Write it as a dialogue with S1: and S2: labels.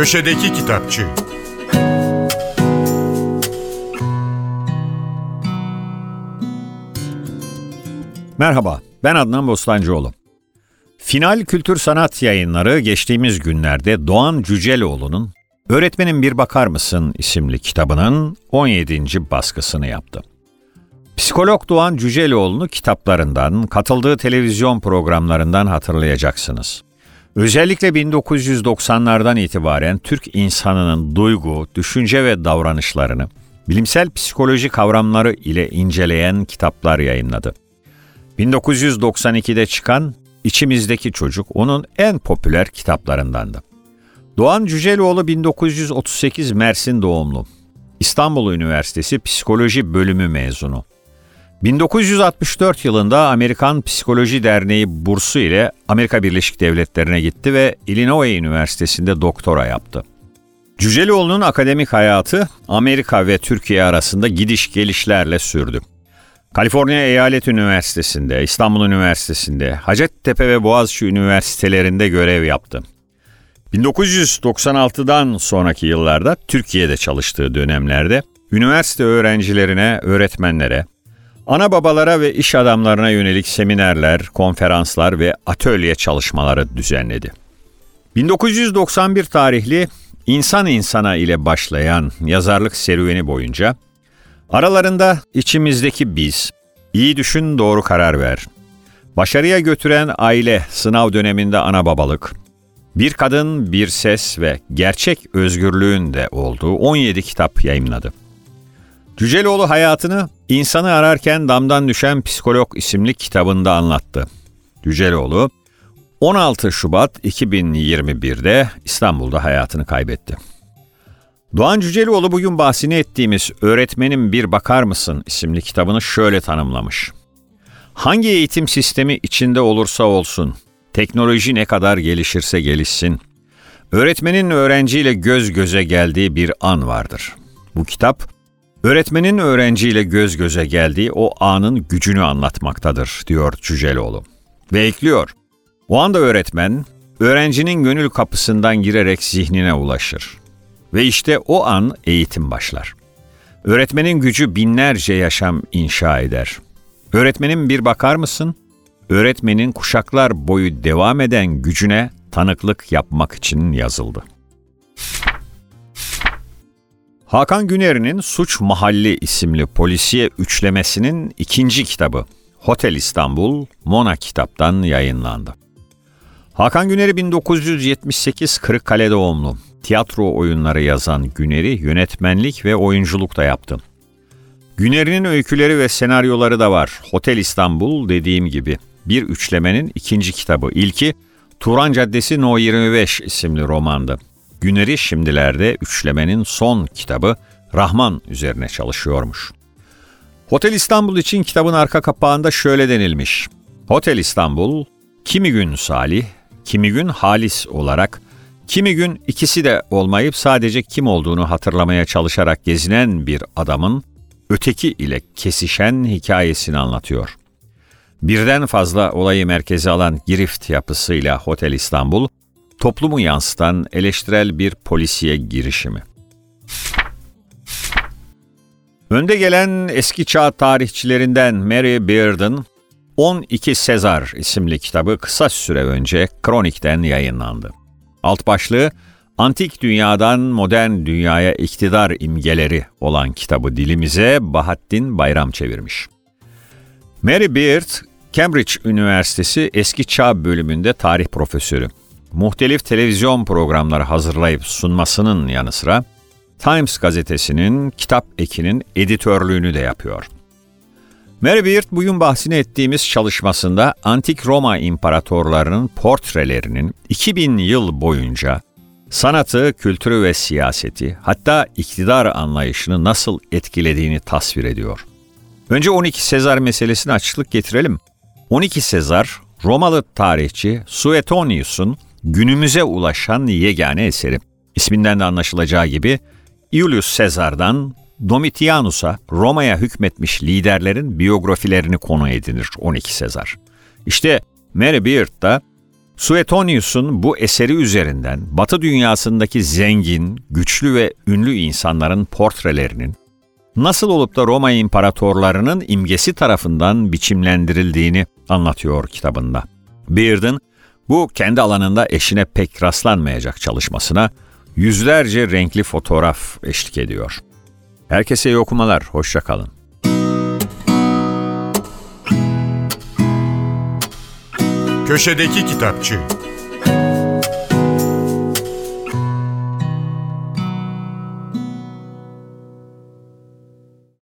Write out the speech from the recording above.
S1: Köşedeki Kitapçı
S2: Merhaba, ben Adnan Bostancıoğlu. Final Kültür Sanat Yayınları geçtiğimiz günlerde Doğan Cüceloğlu'nun Öğretmenin Bir Bakar Mısın isimli kitabının 17. baskısını yaptı. Psikolog Doğan Cüceloğlu'nu kitaplarından, katıldığı televizyon programlarından hatırlayacaksınız. Özellikle 1990'lardan itibaren Türk insanının duygu, düşünce ve davranışlarını bilimsel psikoloji kavramları ile inceleyen kitaplar yayınladı. 1992'de çıkan İçimizdeki Çocuk onun en popüler kitaplarındandı. Doğan Cüceloğlu 1938 Mersin doğumlu. İstanbul Üniversitesi Psikoloji Bölümü mezunu. 1964 yılında Amerikan Psikoloji Derneği bursu ile Amerika Birleşik Devletleri'ne gitti ve Illinois Üniversitesi'nde doktora yaptı. Cüceloğlu'nun akademik hayatı Amerika ve Türkiye arasında gidiş gelişlerle sürdü. Kaliforniya Eyalet Üniversitesi'nde, İstanbul Üniversitesi'nde, Hacettepe ve Boğaziçi Üniversitelerinde görev yaptı. 1996'dan sonraki yıllarda Türkiye'de çalıştığı dönemlerde üniversite öğrencilerine, öğretmenlere, ana babalara ve iş adamlarına yönelik seminerler, konferanslar ve atölye çalışmaları düzenledi. 1991 tarihli İnsan İnsana ile başlayan yazarlık serüveni boyunca aralarında içimizdeki biz, iyi düşün doğru karar ver, başarıya götüren aile sınav döneminde ana babalık, bir kadın bir ses ve gerçek özgürlüğün de olduğu 17 kitap yayımladı. Cüceloğlu hayatını insanı ararken damdan düşen psikolog isimli kitabında anlattı. Cüceloğlu 16 Şubat 2021'de İstanbul'da hayatını kaybetti. Doğan Cüceloğlu bugün bahsini ettiğimiz Öğretmenin Bir Bakar Mısın isimli kitabını şöyle tanımlamış. Hangi eğitim sistemi içinde olursa olsun, teknoloji ne kadar gelişirse gelişsin, öğretmenin öğrenciyle göz göze geldiği bir an vardır. Bu kitap, öğretmenin öğrenciyle göz göze geldiği o anın gücünü anlatmaktadır, diyor Cüceloğlu. Ve ekliyor, o anda öğretmen, öğrencinin gönül kapısından girerek zihnine ulaşır. Ve işte o an eğitim başlar. Öğretmenin gücü binlerce yaşam inşa eder. Öğretmenin bir bakar mısın? Öğretmenin kuşaklar boyu devam eden gücüne tanıklık yapmak için yazıldı. Hakan Güner'in Suç Mahalli isimli polisiye üçlemesinin ikinci kitabı Hotel İstanbul, Mona kitaptan yayınlandı. Hakan Güner'i 1978 Kırıkkale doğumlu. Tiyatro oyunları yazan Güner'i yönetmenlik ve oyunculuk da yaptı. Güner'in öyküleri ve senaryoları da var. Hotel İstanbul dediğim gibi bir üçlemenin ikinci kitabı. İlki Turan Caddesi No 25 isimli romandı. Güner'i şimdilerde üçlemenin son kitabı Rahman üzerine çalışıyormuş. Hotel İstanbul için kitabın arka kapağında şöyle denilmiş. Hotel İstanbul, kimi gün Salih, kimi gün Halis olarak, kimi gün ikisi de olmayıp sadece kim olduğunu hatırlamaya çalışarak gezinen bir adamın öteki ile kesişen hikayesini anlatıyor. Birden fazla olayı merkeze alan girift yapısıyla Hotel İstanbul, toplumu yansıtan eleştirel bir polisiye girişimi. Önde gelen eski çağ tarihçilerinden Mary Beard'ın 12 Sezar isimli kitabı kısa süre önce Kronik'ten yayınlandı. Alt başlığı Antik dünyadan modern dünyaya iktidar imgeleri olan kitabı dilimize Bahattin Bayram çevirmiş. Mary Beard, Cambridge Üniversitesi Eski Çağ bölümünde tarih profesörü. Muhtelif televizyon programları hazırlayıp sunmasının yanı sıra Times gazetesinin kitap ekinin editörlüğünü de yapıyor. Mary Beard bugün bahsini ettiğimiz çalışmasında Antik Roma imparatorlarının portrelerinin 2000 yıl boyunca sanatı, kültürü ve siyaseti hatta iktidar anlayışını nasıl etkilediğini tasvir ediyor. Önce 12 Sezar meselesine açıklık getirelim. 12 Sezar, Romalı tarihçi Suetonius'un günümüze ulaşan yegane eseri. İsminden de anlaşılacağı gibi Julius Caesar'dan Domitianus'a Roma'ya hükmetmiş liderlerin biyografilerini konu edinir 12 Sezar. İşte Mary Beard da Suetonius'un bu eseri üzerinden Batı dünyasındaki zengin, güçlü ve ünlü insanların portrelerinin nasıl olup da Roma imparatorlarının imgesi tarafından biçimlendirildiğini anlatıyor kitabında. Beard'ın bu kendi alanında eşine pek rastlanmayacak çalışmasına yüzlerce renkli fotoğraf eşlik ediyor. Herkese iyi okumalar, hoşça kalın.
S1: Köşedeki Kitapçı